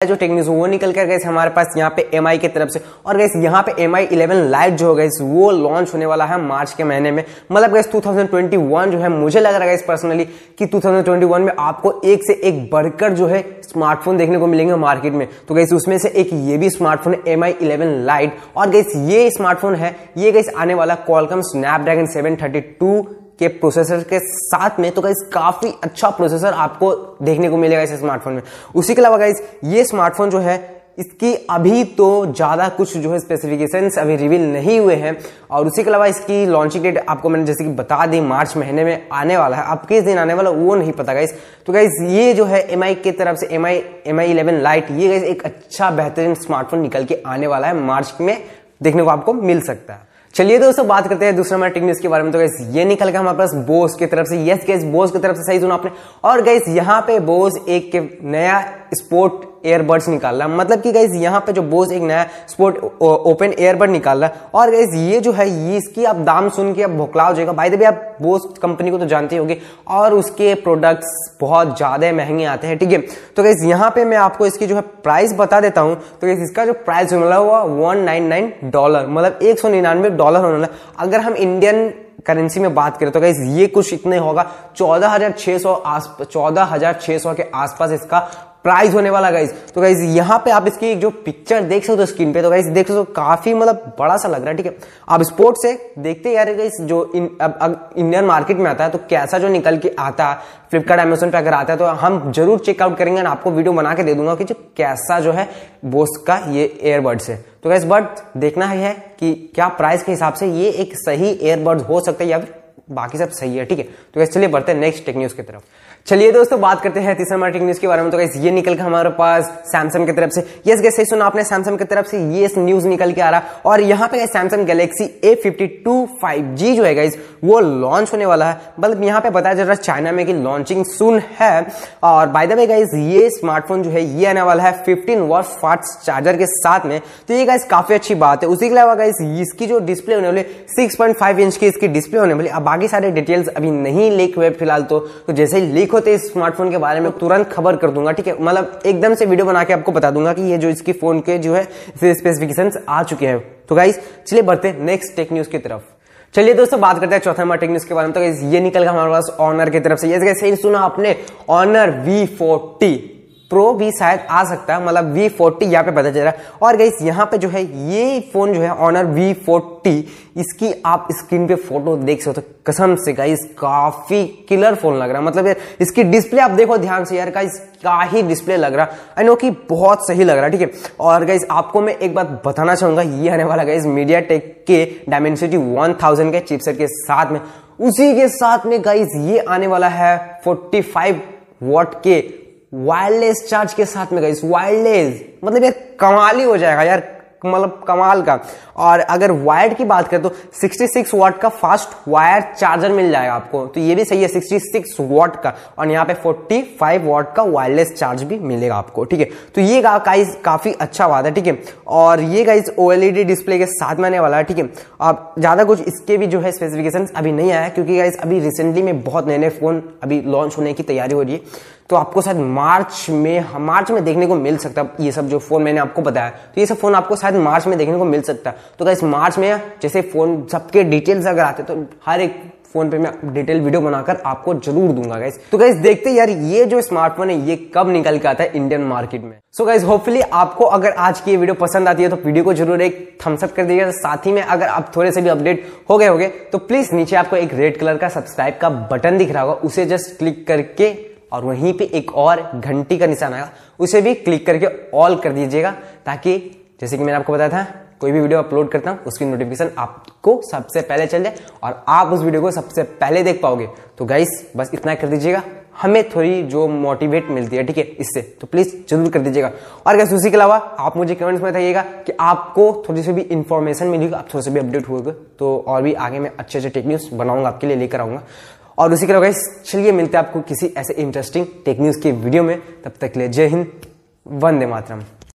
जो टेक्निक वो निकल कर गए हमारे पास यहाँ पे एम की तरफ़ से। और गैस यहाँ पे एम आई इलेवन लाइट जो गई वो लॉन्च होने वाला है मार्च के महीने में। मतलब गैस 2021 जो है, मुझे लग रहा है पर्सनली कि 2021 में आपको एक से एक बढ़कर जो है स्मार्टफ़ोन देखने को मिलेंगे मार्केट में। तो गैस उसमें से एक ये भी स्मार्टफ़ोन है एम आई इलेवन लाइट और गैस ये स्मार्टफ़ोन है, ये गैस आने वाला Qualcomm Snapdragon seven thirty two के प्रोसेसर के साथ में तो गाइस काफ़ी अच्छा प्रोसेसर आपको देखने को मिलेगा इस स्मार्टफ़ोन में। उसी के अलावा गाइस ये स्मार्टफ़ोन जो है, इसकी अभी तो ज़्यादा कुछ जो है स्पेसिफिकेशंस अभी रिवील नहीं हुए हैं। और उसी के अलावा इसकी लॉन्चिंग डेट आपको मैंने जैसे कि बता दी, मार्च महीने में आने वाला है। अब किस दिन आने वाला वो नहीं पता गाइस तो गाइस ये जो है एम की तरफ़ से M I M I eleven lite ये गाइस एक अच्छा बेहतरीन स्मार्टफ़ोन निकल के आने वाला है, मार्च में देखने को आपको मिल सकता है। चलिए दोस्तों, बात करते हैं दूसरा हमारे न्यूज़ के बारे में। तो गैस ये निकल गया हमारे पास बोस की तरफ़ से। यस गैस बोस की तरफ़ से सही सुना आपने। और गैस यहाँ पे बोस एक नया स्पोर्ट एयरबड्स निकाल रहा है मतलब कि गाइज़ यहाँ पे जो बोस एक नया स्पोर्ट ओपन एयरबड निकाल रहा है। और गाइज़ ये जो है, ये इसकी आप दाम सुन के आप भोकला हो जाएगा। भाई भी आप बोस कंपनी को तो जानते होंगे। और उसके प्रोडक्ट्स बहुत ज़्यादा महँगे आते हैं, ठीक है? तो गाइज़ यहाँ पे मैं आपको इसकी जो है प्राइस बता देता हूँ। तो गाइज़ इसका जो प्राइस होने वाला हुआ वन नाइन डॉलर मतलब एक सौ निन्यानवे डॉलर होने वाला। अगर हम इंडियन करेंसी में बात करें तो गाइज़ ये कुछ इतने होगा। चौदह हज़ार छह सौ चौदह हज़ार छह सौ के आसपास इसका प्राइस होने वाला गाइज़ तो गाइज़ यहाँ पे आप इसकी जो पिक्चर देख सकते हो स्क्रीन पे तो गाइज़ देख सकते हो काफ़ी मतलब बड़ा सा लग रहा है ठीक है? आप स्पोर्ट से देखते यार गाइज़ जो इन, अब, अब इंडियन मार्केट में आता है तो कैसा जो निकल के आता है फ्लिपकार्ट अमेजोन पे अगर आता है तो हम ज़रूर चेकआउट करेंगे ना आपको वीडियो बना के दे दूँगा कि जो कैसा जो है बोस का ये एयरबड्स है। तो गैस बट देखना है कि क्या प्राइस के हिसाब से ये एक सही एयरबड्स हो सकता है या फिर बाकी सब सही है ठीक है? तो गैस चलिए बढ़ते हैं नेक्स्ट टेक न्यूज़ की तरफ़। चलिए दोस्तों बात करते हैं तीसरा मार्टिंग न्यूज़ के बारे में। तो गैस ये निकल के हमारे पास सैमसंग की तरफ़ से। यस गैस सही सुना आपने सैमसंग की तरफ़ से ये न्यूज़ निकल के आ रहा और यहाँ पे Samsung Galaxy A fifty two five G जो है वो लॉन्च होने वाला है। मतलब यहाँ पे बताया जा रहा है चाइना में कि लॉन्चिंग सुन है। और बाय द वे गाइज़ ये स्मार्टफ़ोन जो है ये आने वाला है फिफ्टीन वॉट फास्ट चार्जर के साथ में। तो ये गाइज़ काफ़ी अच्छी बात है। उसी के अलावा गाइज़ इसकी जो डिस्प्ले होने वाली सिक्स इंच की इसकी डिस्प्ले होने वाली अब बाकी सारे डिटेल्स अभी नहीं लीक हुए फ़िलहाल तो, तो जैसे ही लीक होते स्मार्टफ़ोन के बारे में तुरंत खबर कर दूँगा, ठीक है? मतलब एकदम से वीडियो बना के आपको बता दूँगा कि ये जो इसकी फ़ोन के जो है स्पेसिफिकेशन आ चुके हैं। तो गाइज़ चलिए बढ़ते नेक्स्ट टेक न्यूज़ की तरफ़। चलिए दोस्तों, बात करते हैं चौथा नंबर टेक न्यूज़ के बारे में। तो ये निकल गया हमारे पास ऑनर की तरफ़ से। ये सुना आपने? ऑनर वी प्रो भी शायद आ सकता है मतलब वी फोर्टी यहाँ पे पता चल रहा है। और गई यहाँ पे जो है, ये फ़ोन जो है ऑनर वी फोर्टी इसकी आप स्क्रीन पे फ़ोटो देख सकते हो। कसम से गाइस काफ़ी किलर फ़ोन लग रहा है। मतलब यार, इसकी डिस्प्ले आप देखो ध्यान से यार गाइस क्या ही डिस्प्ले लग रहा आई नो कि बहुत सही लग रहा है, ठीक है? और गाइस आपको मैं एक बात बताना चाहूँगा, ये आने वाला गाइस मीडिया टेक के डायमेंसिटी वन के चिपसेट के साथ में। उसी के साथ में गाइस ये आने वाला है फोर्टी वॉट के वायरलेस चार्ज के साथ में गाइस वायरलेस मतलब यार कमाल ही हो जाएगा यार मतलब कमाल का। और अगर वायर्ड की बात करें तो 66 वॉट का फास्ट वायर चार्जर मिल जाएगा आपको। तो ये भी सही है 66 वॉट का। और यहाँ पे 45 वॉट का वायरलेस चार्ज भी मिलेगा आपको, ठीक है? तो ये गाइस काफ़ी अच्छा बात है, ठीक है? और ये गाइस ओएलईडी डिस्प्ले के साथ में आने वाला है, ठीक है? अब ज़्यादा कुछ इसके भी जो है स्पेसिफिकेशन अभी नहीं आया क्योंकि गाइस अभी रिसेंटली में बहुत नए नए फ़ोन अभी लॉन्च होने की तैयारी हो रही है। तो आपको शायद मार्च में मार्च में देखने को मिल सकता है ये सब जो फ़ोन मैंने आपको बताया। तो ये सब फ़ोन आपको शायद मार्च में देखने को मिल सकता है। तो गाइस मार्च में जैसे फ़ोन, सबके डिटेल्स अगर आते तो हर एक फ़ोन पे मैं डिटेल वीडियो बनाकर आपको ज़रूर दूँगा गाइस तो गाइस देखते यार, ये जो स्मार्टफ़ोन है, ये कब निकल के आता है इंडियन मार्केट में। सो गाइस होपफुली आपको अगर आज की ये वीडियो पसंद आती है तो वीडियो को ज़रूर एक थम्सअप कर दीजिएगा। साथ ही में अगर आप थोड़े से भी अपडेट हो गए होगे तो प्लीज़ नीचे आपको एक रेड कलर का सब्सक्राइब का बटन दिख रहा होगा, उसे जस्ट क्लिक करके और वहीं पे एक और घंटी का निशान आएगा। उसे भी क्लिक करके ऑल कर दीजिएगा ताकि जैसे कि मैंने आपको बताया था, कोई भी वीडियो अपलोड करता हूँ, उसकी नोटिफिकेशन आपको सबसे पहले चल जाए और आप उस वीडियो को सबसे पहले देख पाओगे। तो गाइस बस इतना कर दीजिएगा। हमें थोड़ी जो मोटिवेट मिलती है, ठीक है, इससे तो प्लीज़ ज़रूर कर दीजिएगा। और गैस उसी के अलावा आप मुझे कमेंट्स में बताइएगा कि आपको थोड़ी सी भी इंफॉर्मेशन मिलेगी आप थोड़े से भी अपडेट हुए तो और भी आगे मैं अच्छे अच्छे टेक न्यूज़ बनाऊँगा, आपके लिए लेकर आऊँगा। और उसी के अलावा चलिए मिलते हैं आपको किसी ऐसे इंटरेस्टिंग टेक न्यूज़ के वीडियो में। तब तक ले जय हिंद, वंदे मातरम।